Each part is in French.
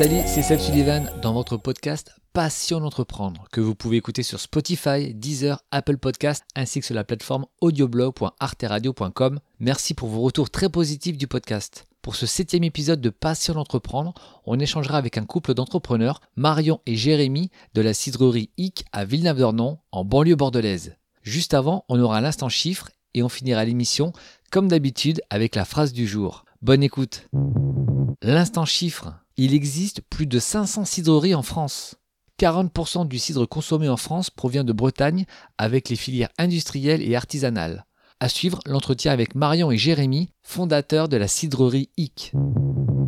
Salut, c'est Seb Sullivan dans votre podcast Passion d'entreprendre que vous pouvez écouter sur Spotify, Deezer, Apple Podcast ainsi que sur la plateforme audioblog.arteradio.com. Merci pour vos retours très positifs du podcast. Pour ce septième épisode de Passion d'entreprendre, on échangera avec un couple d'entrepreneurs, Marion et Jérémy de la cidrerie IC à Villeneuve-d'Ornon en banlieue bordelaise. Juste avant, on aura l'instant chiffre et on finira l'émission comme d'habitude avec la phrase du jour. Bonne écoute. L'instant chiffre. Il existe plus de 500 cidreries en France. 40% du cidre consommé en France provient de Bretagne avec les filières industrielles et artisanales. À suivre l'entretien avec Marion et Jérémy, fondateurs de la cidrerie IC.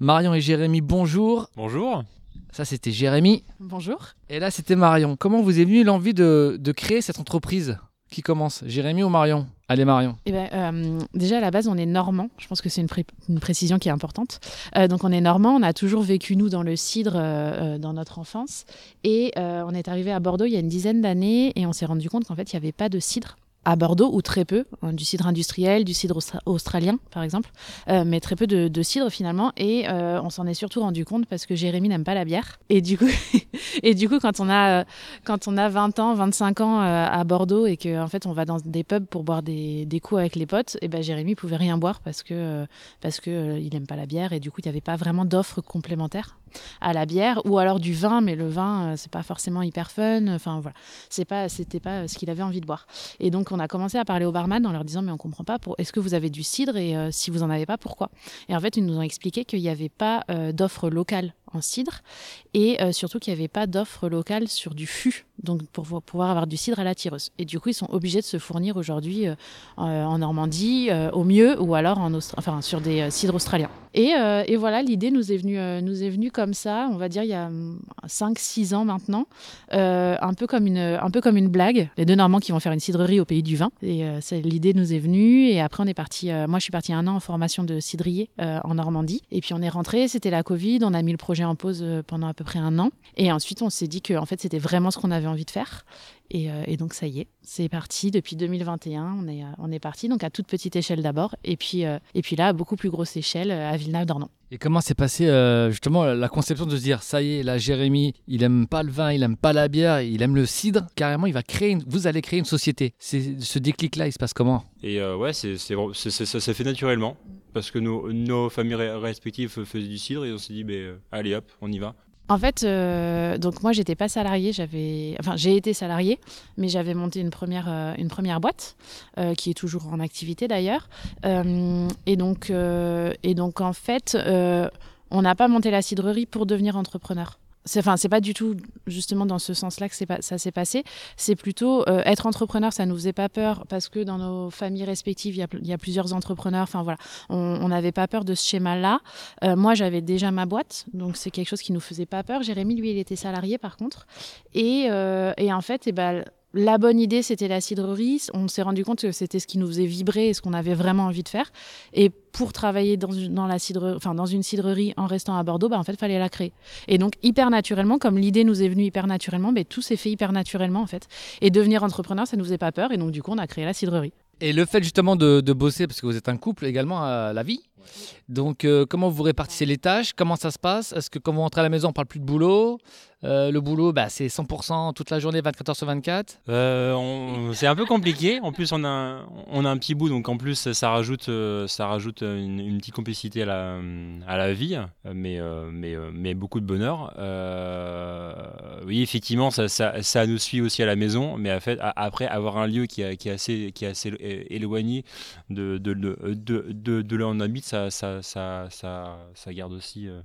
Marion et Jérémy, bonjour. Bonjour. Ça, c'était Jérémy. Bonjour. Et là, c'était Marion. Comment vous est venue l'envie de, de créer cette entreprise Qui commence? Jérémy ou Marion? Allez, Marion. Eh ben, euh, déjà, à la base, on est normand. Je pense que c'est une, pré- une précision qui est importante. Euh, donc, on est normand. On a toujours vécu, nous, dans le cidre euh, dans notre enfance. Et on est arrivé à Bordeaux il y a une dizaine d'années et on s'est rendu compte qu'en fait, il n'y avait pas de cidre à Bordeaux, ou très peu, hein, du cidre industriel, du cidre austra- australien, par exemple, euh, mais très peu de, cidre finalement. Et euh, on s'en est surtout rendu compte parce que Jérémy n'aime pas la bière. Et du coup, et du coup quand, on a, euh, quand on a 20 ans, 25 ans à Bordeaux et qu'en en fait on va dans des pubs pour boire des, des coups avec les potes, et ben Jérémy pouvait rien boire parce que parce que il n'aime pas la bière et du coup il n'y avait pas vraiment d'offres complémentaires à la bière ou alors du vin, mais le vin euh, c'est pas forcément hyper fun. Enfin voilà, c'est pas c'était pas euh, ce qu'il avait envie de boire. Et donc on a commencé à parler au barman en leur disant mais on comprend pas pour est-ce que vous avez du cidre et euh, si vous en avez pas pourquoi? Et en fait ils nous ont expliqué qu'il n'y avait pas euh, d'offre locale en cidre et euh, surtout qu'il n'y avait pas d'offre locale sur du fût, donc pour vo- pouvoir avoir du cidre à la tireuse. Et du coup, ils sont obligés de se fournir aujourd'hui euh, en en Normandie, euh, au mieux, ou alors en Austra- enfin, sur des euh, cidres australiens. Et, euh, voilà, l'idée nous est venue, euh, nous est venue comme ça, on va dire il y a 5-6 ans maintenant, euh, un, peu comme une, blague. Les deux Normands qui vont faire une cidrerie au pays du vin. Et euh, l'idée nous est venue. Et après, on est parti. euh, moi, je suis partie un an en formation de cidrier euh, en Normandie. Et puis, on est rentré. C'était la Covid. On a mis le projet en pause euh, pendant à peu près un an. Et ensuite, on s'est dit que en fait, c'était vraiment ce qu'on avait envie de faire. Et, euh, donc, ça y est, c'est parti. Depuis 2021, on est, euh, on est parti. Donc, à toute petite échelle d'abord. Et puis, et puis là, à beaucoup plus grosse échelle, à Villeneuve-d'Ornon. Et comment s'est passé euh, justement la conception de se dire ça y est, là Jérémy, il aime pas le vin, il aime pas la bière, il aime le cidre. Carrément, il va créer, une- vous allez créer une société. C'est ce déclic-là, il se passe comment? Et euh, ouais, c'est, c'est, ça s'est fait naturellement. Parce que nos, nos familles respectives faisaient du cidre et on s'est dit, euh, allez hop, on y va. En fait, euh, donc moi, j'étais pas salariée, j'avais, enfin, j'ai été salariée, mais j'avais monté une première, euh, une première boîte euh, qui est toujours en activité d'ailleurs. Et donc, et donc en fait, on n'a pas monté la cidrerie pour devenir entrepreneur. Enfin, c'est pas du tout justement dans ce sens-là que pas, ça s'est passé. C'est plutôt euh, être entrepreneur, ça nous faisait pas peur parce que dans nos familles respectives, il y a, plusieurs entrepreneurs. Enfin voilà, on n'avait pas peur de ce schéma-là. Euh, moi, j'avais déjà ma boîte, donc c'est quelque chose qui nous faisait pas peur. Jérémy, lui, il était salarié par contre. Et, euh, et en fait, eh ben, la bonne idée, c'était la cidrerie. On s'est rendu compte que c'était ce qui nous faisait vibrer et ce qu'on avait vraiment envie de faire. Et pour travailler dans une, cidrerie en restant à Bordeaux, bah, en fait, il fallait la créer. Et donc, hyper naturellement, comme l'idée nous est venue hyper naturellement, ben, tout s'est fait hyper naturellement, en fait. Et devenir entrepreneur, ça nous faisait pas peur. Et donc, du coup, on a créé la cidrerie. Et le fait justement de, de bosser, parce que vous êtes un couple également à la vie. Donc, euh, comment vous répartissez les tâches? Comment ça se passe? Est-ce que quand vous rentrez à la maison, on parle plus de boulot? Euh, Le boulot, bah, c'est 100% toute la journée, 24 heures sur 24. Euh, c'est un peu compliqué. En plus, on a, on a un petit bout, donc en plus, ça rajoute, euh, ça rajoute une, petite complicité à la, à la vie, mais, mais, mais beaucoup de bonheur. Oui, effectivement, ça, ça, ça nous suit aussi à la maison, mais en fait, après, avoir un lieu qui, qui est assez, qui est assez éloigné de, de, de, de- de là où on habite, ça, garde aussi. euh,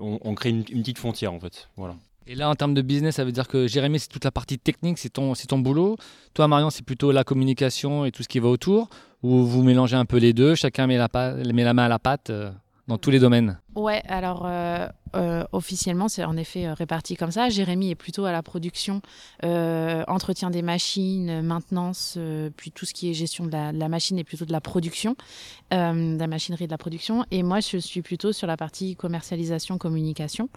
on, crée une, petite frontière, en fait. Voilà. Et là, en termes de business, ça veut dire que Jérémy, c'est toute la partie technique, c'est ton, boulot. Toi, Marion, c'est plutôt la communication et tout ce qui va autour. Ou vous mélangez un peu les deux, chacun met la, met la main à la pâte euh, dans tous les domaines. Ouais, alors euh, euh, officiellement, c'est en effet euh, réparti comme ça. Jérémy est plutôt à la production, entretien des machines, maintenance, puis tout ce qui est gestion de la, machine est plutôt de la production, de la machinerie et de la production. Et moi, je suis plutôt sur la partie commercialisation, communication.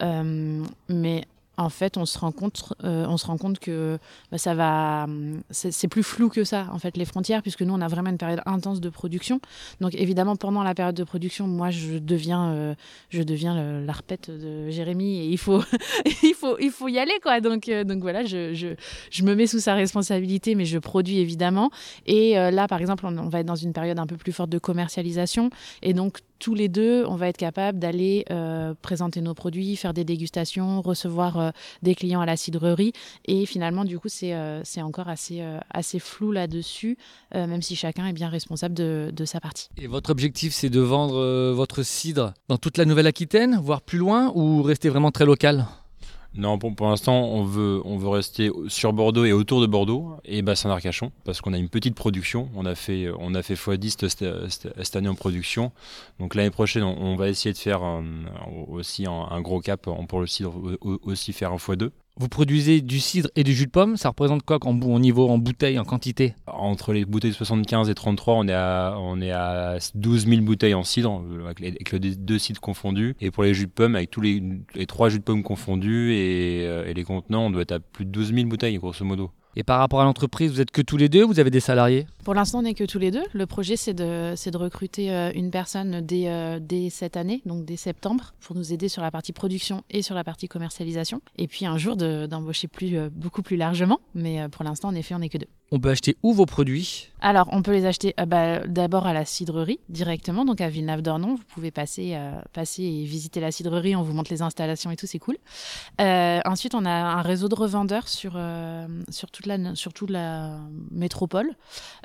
Mais en fait, on se rend compte, euh, on se rend compte que bah, ça va, c'est plus flou que ça, en fait, les frontières, puisque nous, on a vraiment une période intense de production. Donc, évidemment, pendant la période de production, moi, je deviens, euh, je deviens l'arpète de Jérémy, et il faut, il faut, il faut y aller, quoi. Donc, euh, donc voilà, je, je, je, me mets sous sa responsabilité, mais je produis évidemment. Et là, par exemple, on, on va être dans une période un peu plus forte de commercialisation, et donc tous les deux, on va être capable d'aller euh, présenter nos produits, faire des dégustations, recevoir euh, des clients à la cidrerie. Et finalement, du coup, c'est euh, encore assez, flou là-dessus, même si chacun est bien responsable de, de sa partie. Et votre objectif, c'est de vendre votre cidre dans toute la Nouvelle-Aquitaine, voire plus loin, ou rester vraiment très local? Non, pour, pour l'instant, on veut, on veut rester sur Bordeaux et autour de Bordeaux et bassin d'Arcachon parce qu'on a une petite production. On a fait, on a fait x10 cette, année en production. Donc l'année prochaine, on, va essayer de faire aussi un, gros cap pour le cidre, aussi faire un x2. Vous produisez du cidre et du jus de pomme, ça représente quoi en, niveau en bouteilles, en quantité? Entre les bouteilles 75 et 33, on est à, on est à 12 000 bouteilles en cidre, avec les, deux cidres confondus. Et pour les jus de pomme, avec tous les, les trois jus de pomme confondus et, euh, et les contenants, on doit être à plus de 12 000 bouteilles, grosso modo. Et par rapport à l'entreprise, vous êtes que tous les deux Vous avez des salariés? Pour l'instant, on n'est que tous les deux. Le projet, c'est de, de recruter euh, une personne dès, euh, dès cette année, donc dès septembre, pour nous aider sur la partie production et sur la partie commercialisation. Et puis un jour, d'embaucher plus, euh, beaucoup plus largement. Mais pour l'instant, en effet, on n'est que deux. On peut acheter où vos produits? Alors, on peut les acheter bah, d'abord à la cidrerie directement, donc à Villeneuve-d'Ornon. Vous pouvez passer, passer et visiter la cidrerie, on vous montre les installations et tout, c'est cool. ensuite, on a un réseau de revendeurs sur, sur tout la, surtout la métropole.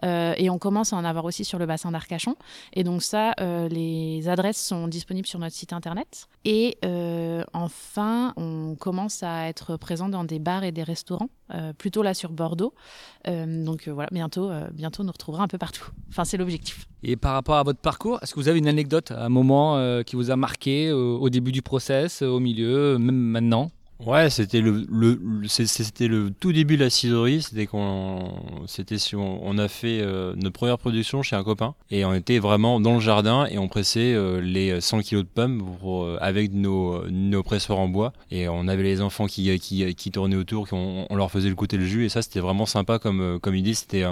Euh, et on commence à en avoir aussi sur le bassin d'Arcachon. Et donc ça, euh, les adresses sont disponibles sur notre site internet. Et euh, enfin, on commence à être présent dans des bars et des restaurants, plutôt là sur Bordeaux. donc voilà, bientôt, bientôt, nous retrouverons un peu partout. Enfin, c'est l'objectif. Et par rapport à votre parcours, est-ce que vous avez une anecdote, un moment qui vous a marqué au début du process, au milieu, même maintenant? Ouais, c'était le, le, c'était le tout début de la cidrerie. C'était qu'on, c'était si on, a fait euh, notre première production chez un copain et on était vraiment dans le jardin et on pressait euh, les 100 kilos de pommes pour, euh, avec nos, nos pressoirs en bois et on avait les enfants qui, qui, qui tournaient autour, qu'on on leur faisait le côté le jus et ça c'était vraiment sympa comme, comme idée. C'était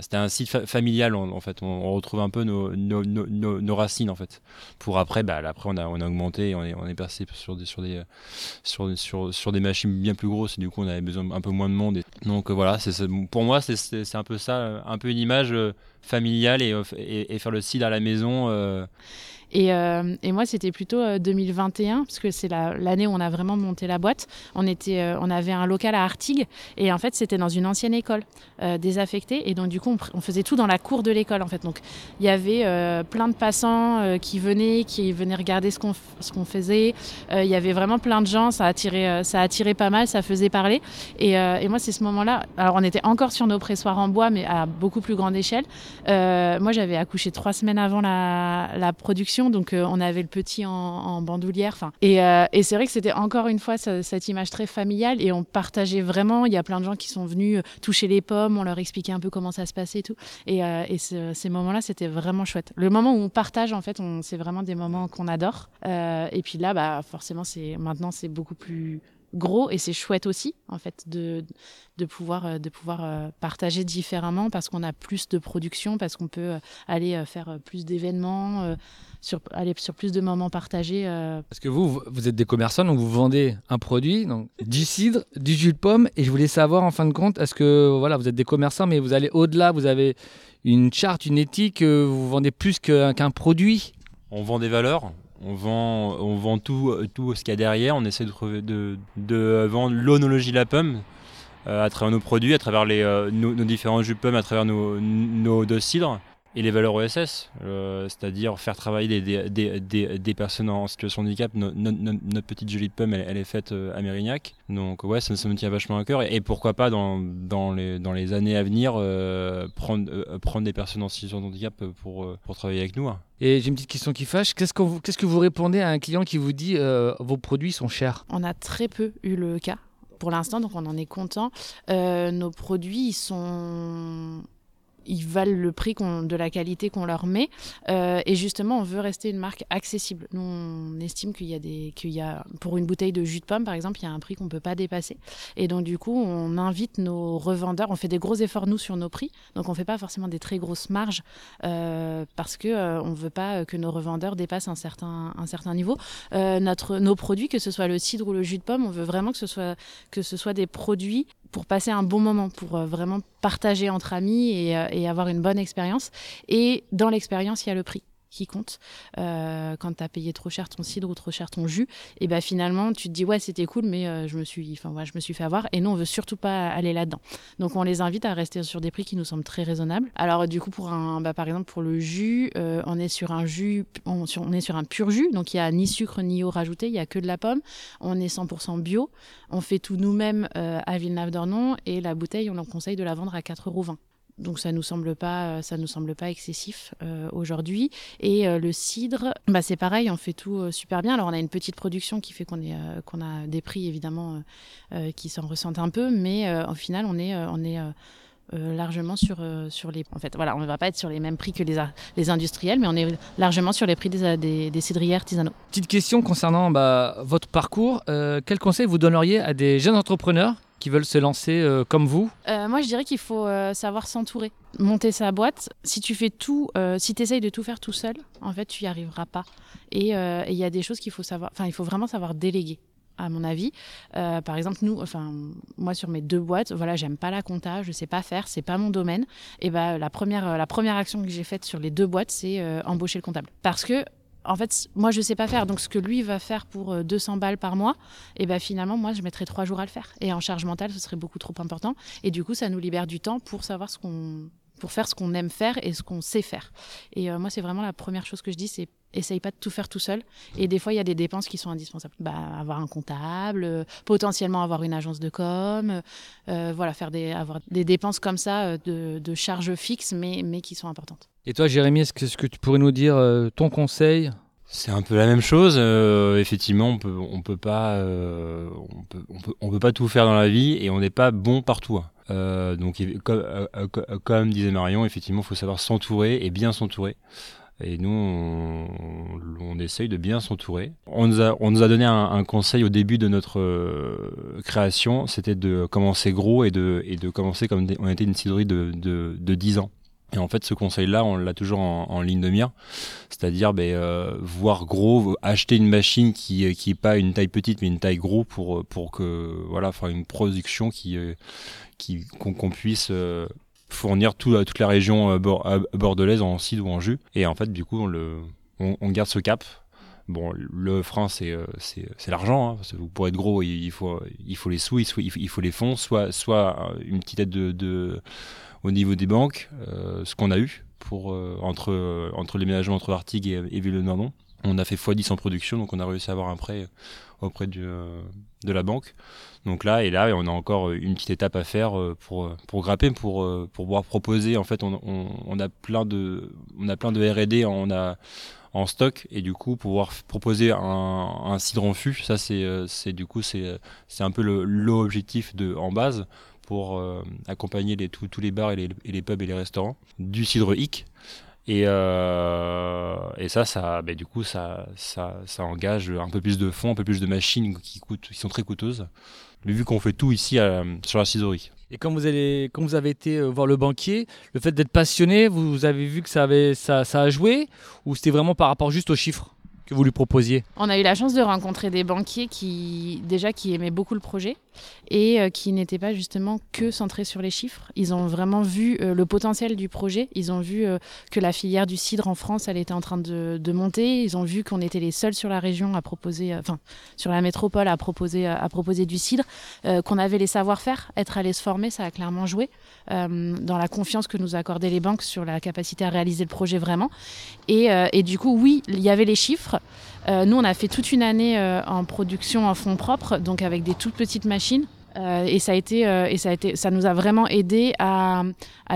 c'était un site familial en, fait. On, retrouve un peu nos, racines en fait. Pour après, bah, après on a, augmenté, on est, on passé sur des, machines bien plus grosses. Et du coup, on avait besoin un peu moins de monde. Donc euh, voilà, pour moi, c'est, un peu ça, un peu une image euh, familiale et, et, faire le site à la maison. Euh, euh, et, moi, c'était plutôt 2021, euh, parce que c'est l'année où on a vraiment monté la boîte. On, était, euh, on avait un local à Artigues, et en fait, c'était dans une ancienne école désaffectée. Et donc, du coup, on, faisait tout dans la cour de l'école, en fait. Donc, il y avait plein de passants qui venaient, qui venaient regarder ce qu'on faisait. Il y avait vraiment plein de gens, ça attirait, ça attirait pas mal, ça faisait parler. Et, moi, c'est ce moment-là. Alors, on était encore sur nos pressoirs en bois, mais à beaucoup plus grande échelle. moi, j'avais accouché trois semaines avant la production donc euh, on avait le petit en, bandoulière. Euh, et, c'est vrai que c'était encore une fois cette image très familiale et on partageait vraiment. Il y a plein de gens qui sont venus euh, toucher les pommes, on leur expliquait un peu comment ça se passait et tout. Et, ces moments-là, c'était vraiment chouette. Le moment où on partage, en fait, c'est vraiment des moments qu'on adore. et puis là, bah, forcément, c'est maintenant, c'est beaucoup plus gros et c'est chouette aussi en fait de, de pouvoir, de pouvoir partager différemment parce qu'on a plus de production, parce qu'on peut aller faire plus d'événements sur, aller sur plus de moments partagés. Euh. Parce que vous, vous êtes des commerçants, donc vous vendez un produit, donc du cidre, du jus de pomme, et je voulais savoir en fin de compte, est-ce que voilà, vous êtes des commerçants, mais vous allez au-delà, vous avez une charte, une éthique, euh, vous vendez plus qu'un produit? On vend des valeurs, on vend, on vend tout, tout ce qu'il y a derrière. On essaie de, de, de vendre l'onologie de la pomme euh, à travers nos produits, à travers nos, différents jus de pomme, à travers nos, nos deux cidres et les valeurs OSS, euh, c'est-à-dire faire travailler des, des, des, des, personnes en situation de handicap. notre petite jolie pomme, elle, est faite euh, à Mérignac. Donc ouais, ça, me tient vachement à cœur. Et, pourquoi pas dans, dans, les, dans les années à venir euh, prendre, prendre des personnes en situation de handicap pour, pour travailler avec nous. Hein. Et j'ai une petite question qui fâche. Qu'est-ce que vous, qu'est-ce que vous répondez à un client qui vous dit vos produits sont chers? On a très peu eu le cas pour l'instant, donc on en est content. nos produits, ils sont ils valent le prix de la qualité qu'on leur met. Euh, et justement, on veut rester une marque accessible. Nous, on estime qu'il y a des, qu'il y a, pour une bouteille de jus de pomme, par exemple, il y a un prix qu'on ne peut pas dépasser. Et donc, du coup, on invite nos revendeurs, on fait des gros efforts, nous, sur nos prix. Donc, on ne fait pas forcément des très grosses marges euh, parce qu'on euh, on ne veut pas que nos revendeurs dépassent un certain, un certain niveau. notre, nos produits, que ce soit le cidre ou le jus de pomme, on veut vraiment que ce soit, que ce soit des produits pour passer un bon moment, pour euh, vraiment partager entre amis euh, et avoir une bonne expérience. Et dans l'expérience, il y a le prix qui compte. Euh, quand tu as payé trop cher ton cidre ou trop cher ton jus, et ben finalement tu te dis ouais c'était cool mais euh, je me suis enfin je me suis fait avoir et nous on veut surtout pas aller là-dedans. Donc on les invite à rester sur des prix qui nous semblent très raisonnables. Alors du coup pour un bah, par exemple pour le jus, euh, on est sur un jus on, est sur un pur jus donc il y a ni sucre ni eau rajoutée, il y a que de la pomme. On est 100% bio, on fait tout nous-mêmes à Villeneuve-d'Ornon et la bouteille on leur conseille de la vendre à 4,20 euros. Donc ça nous semble pas, euh, ça nous semble pas excessif euh, aujourd'hui. Et euh, le cidre, bah c'est pareil, on fait tout super bien. Alors on a une petite production qui fait qu'on a des prix évidemment qui s'en ressentent un peu, mais au final on est, on est largement sur, sur les. En fait, voilà, on ne va pas être sur les mêmes prix que les, les industriels, mais on est largement sur les prix des, des, des cidriers artisanaux. Petite question concernant bah, votre parcours. quel conseil vous donneriez à des jeunes entrepreneurs qui veulent se lancer euh, comme vous euh, Moi, je dirais qu'il faut euh, savoir s'entourer. Monter sa boîte, si tu fais tout, si tu essayes de tout faire tout seul, en fait, tu n'y arriveras pas. Et il y a des choses qu'il faut savoir, enfin, il faut vraiment savoir déléguer à mon avis. par exemple, nous, enfin, moi sur mes deux boîtes, voilà, j'aime pas la compta, je sais pas faire, c'est pas mon domaine. Et ben la première, la première action que j'ai faite sur les deux boîtes, c'est embaucher le comptable, parce que en fait, moi, je sais pas faire. Donc, ce que lui va faire pour 200 euh, balles par mois, et eh ben finalement, moi, je mettrais trois jours à le faire. Et en charge mentale, ce serait beaucoup trop important. Et du coup, ça nous libère du temps pour savoir ce qu'on, pour faire ce qu'on aime faire et ce qu'on sait faire. Et euh, moi, c'est vraiment la première chose que je dis, c'est essaye pas de tout faire tout seul. Et des fois, il y a des dépenses qui sont indispensables. Bah, avoir un comptable, euh, potentiellement avoir une agence de com, voilà, faire des, avoir des dépenses comme ça de, de charges fixes, mais, mais qui sont importantes. Et toi, Jérémy, est-ce que, tu pourrais nous dire euh, ton conseil? C'est un peu la même chose. Euh, effectivement, on peut, on peut pas, euh, on peut, on, peut, on peut, pas tout faire dans la vie et on n'est pas bon partout. Hein. donc, comme, comme, disait Marion, effectivement, il faut savoir s'entourer et bien s'entourer. Et nous, on, on, essaye de bien s'entourer. On, nous a, on nous a donné un, un, conseil au début de notre création, c'était de commencer gros et de, et de commencer comme on était une cidrerie de, de, de 10 ans. Et en fait, ce conseil-là, on l'a toujours en, ligne de mire, c'est-à-dire ben, euh, voir gros, acheter une machine qui n'est qui pas une taille petite mais une taille gros pour pour que voilà, faire une production qui euh, qui qu'on puisse euh, fournir tout, toute la région bordelaise en cidre ou en jus. Et en fait, du coup, on garde ce cap. Bon, le frein, c'est l'argent. Hein, pour être gros, il, faut les sous, il faut, les fonds, soit une petite aide de, de au niveau des banques, euh, ce qu'on a eu euh, entre, euh, entre ménagements entre Artigues et, et Ville-de-Nordon. On a fait x10 en production, donc on a réussi à avoir un prêt auprès du, de la banque. Donc là, et là, on a encore une petite étape à faire pour, pour grapper, pour, pouvoir proposer. En fait, on, a plein de, R&D, en stock et du coup pouvoir proposer un, cidre en fût, ça c'est, du coup c'est, un peu l'objectif en base pour euh, accompagner tous les bars et les, et les, pubs et les restaurants du cidre hic. Et, euh, et ça, ça bah, du coup, ça, ça, ça, engage un peu plus de fonds, un peu plus de machines qui, coûtent, qui sont très coûteuses, vu qu'on fait tout ici sur la ciserie. Et quand vous, allez, quand vous avez été euh, voir le banquier, le fait d'être passionné, vous avez vu que ça, avait, ça, ça a joué Ou c'était vraiment par rapport juste aux chiffres que vous lui proposiez? On a eu la chance de rencontrer des banquiers qui déjà qui aimaient beaucoup le projet et euh, qui n'étaient pas justement que centrés sur les chiffres. Ils ont vraiment vu euh, le potentiel du projet. Ils ont vu euh, que la filière du cidre en France, elle était en train de, monter. Ils ont vu qu'on était les seuls sur la région à proposer, enfin sur la métropole à proposer à proposer du cidre, qu'on avait les savoir-faire, être allé se former, ça a clairement joué dans la confiance que nous accordaient les banques sur la capacité à réaliser le projet vraiment. Et, du coup, oui, il y avait les chiffres. Nous, on a fait toute une année en production en fonds propres, donc avec des toutes petites machines. Euh, et ça a été, euh, et ça a été, ça nous a vraiment aidé à,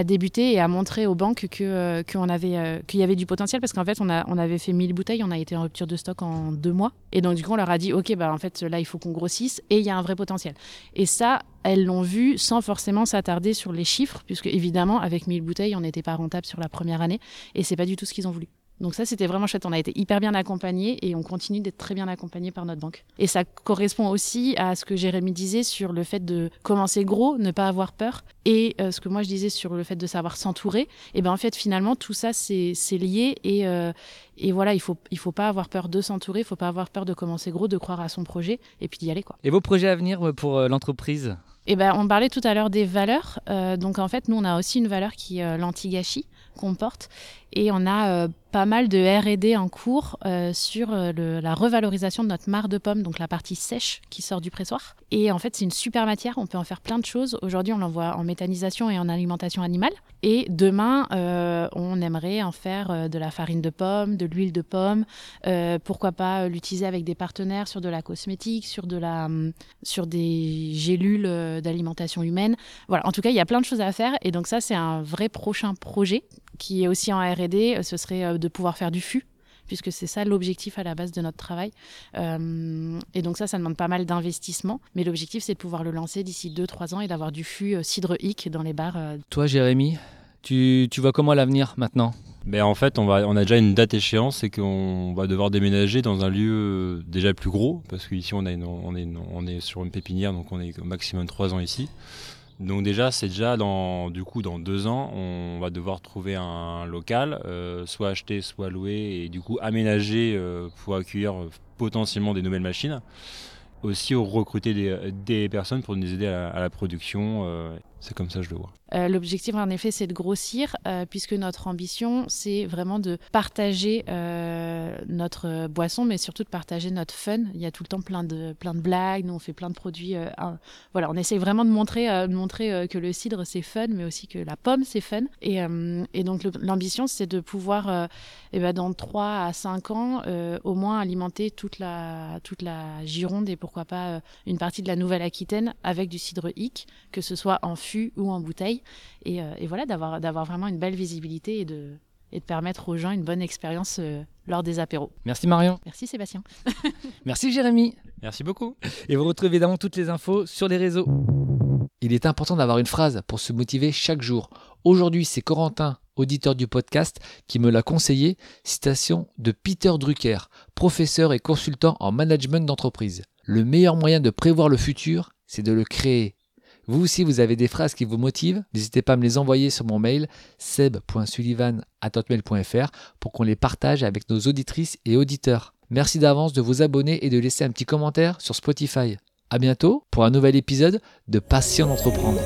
débuter et à montrer aux banques que euh, qu'on avait, qu'il y avait du potentiel. Parce qu'en fait on avait fait 1000 bouteilles, on a été en rupture de stock en deux mois. Et donc du coup on leur a dit ok bah en fait là il faut qu'on grossisse et il y a un vrai potentiel. Et ça elles l'ont vu sans forcément s'attarder sur les chiffres puisque évidemment avec 1000 bouteilles on n'était pas rentable sur la première année. Et c'est pas du tout ce qu'ils ont voulu. Donc ça, c'était vraiment chouette. On a été hyper bien accompagnés et on continue d'être très bien accompagnés par notre banque. Et ça correspond aussi à ce que Jérémy disait sur le fait de commencer gros, ne pas avoir peur, et euh, ce que moi je disais sur le fait de savoir s'entourer. Et ben en fait, finalement, tout ça, c'est lié et, euh, et voilà, il faut, il faut pas avoir peur de s'entourer, il faut pas avoir peur de commencer gros, de croire à son projet et puis d'y aller. Quoi. Et vos projets à venir euh, pour l'entreprise? Eh ben, on parlait tout à l'heure des valeurs. donc en fait, nous, on a aussi une valeur qui est l'anti-gâchis qu'on porte. Et on a euh, pas mal de R&D en cours euh, sur euh, la revalorisation de notre marc de pommes, donc la partie sèche qui sort du pressoir. Et en fait, c'est une super matière, on peut en faire plein de choses. Aujourd'hui, on l'envoie en méthanisation et en alimentation animale. Et demain, on aimerait en faire de la farine de pomme, de l'huile de pomme. pourquoi pas l'utiliser avec des partenaires sur de la cosmétique, sur, de la, hum, sur des gélules d'alimentation humaine. Voilà, en tout cas, il y a plein de choses à faire. Et donc ça, c'est un vrai prochain projet qui est aussi en R&D, euh, ce serait euh, de pouvoir faire du fût puisque c'est ça l'objectif à la base de notre travail. Euh, et donc ça, ça demande pas mal d'investissement, mais l'objectif, c'est de pouvoir le lancer d'ici 2-3 ans et d'avoir du fût cidre hic dans les bars. Toi, Jérémy, tu, tu vois comment l'avenir maintenant? Ben en fait, on, va, on a déjà une date échéance, c'est qu'on va devoir déménager dans un lieu déjà plus gros, parce qu'ici on, on, est, on est sur une pépinière, donc on est au maximum 3 ans ici. Donc déjà, c'est déjà dans du coup dans deux ans, on va devoir trouver un local, euh, soit acheter, soit louer, et du coup aménager euh, pour accueillir euh, potentiellement des nouvelles machines. Aussi recruter des, personnes pour nous aider à la, production. C'est comme ça que je le vois. Euh, l'objectif, en effet, c'est de grossir, euh, puisque notre ambition, c'est vraiment de partager euh, notre boisson, mais surtout de partager notre fun. Il y a tout le temps plein de, plein de blagues, nous on fait plein de produits. voilà, on essaye vraiment de montrer, de montrer que le cidre, c'est fun, mais aussi que la pomme, c'est fun. Et, et donc l'ambition, c'est de pouvoir, eh ben, dans 3 à 5 ans, au moins alimenter toute la, toute la Gironde et pourquoi pas une partie de la Nouvelle-Aquitaine avec du cidre hic, que ce soit en fût ou en bouteille. Euh, et, voilà, d'avoir, d'avoir vraiment une belle visibilité et de, et de permettre aux gens une bonne expérience euh, lors des apéros. Merci Marion. Merci Sébastien. Merci Jérémy. Merci beaucoup. Et vous retrouvez évidemment toutes les infos sur les réseaux. Il est important d'avoir une phrase pour se motiver chaque jour. Aujourd'hui, c'est Corentin, auditeur du podcast, qui me l'a conseillé. Citation de Peter Drucker, professeur et consultant en management d'entreprise. Le meilleur moyen de prévoir le futur, c'est de le créer. Vous aussi, vous avez des phrases qui vous motivent, n'hésitez pas à me les envoyer sur mon mail seb.sullivan.fr pour qu'on les partage avec nos auditrices et auditeurs. Merci d'avance de vous abonner et de laisser un petit commentaire sur Spotify. A bientôt pour un nouvel épisode de Passion d'entreprendre.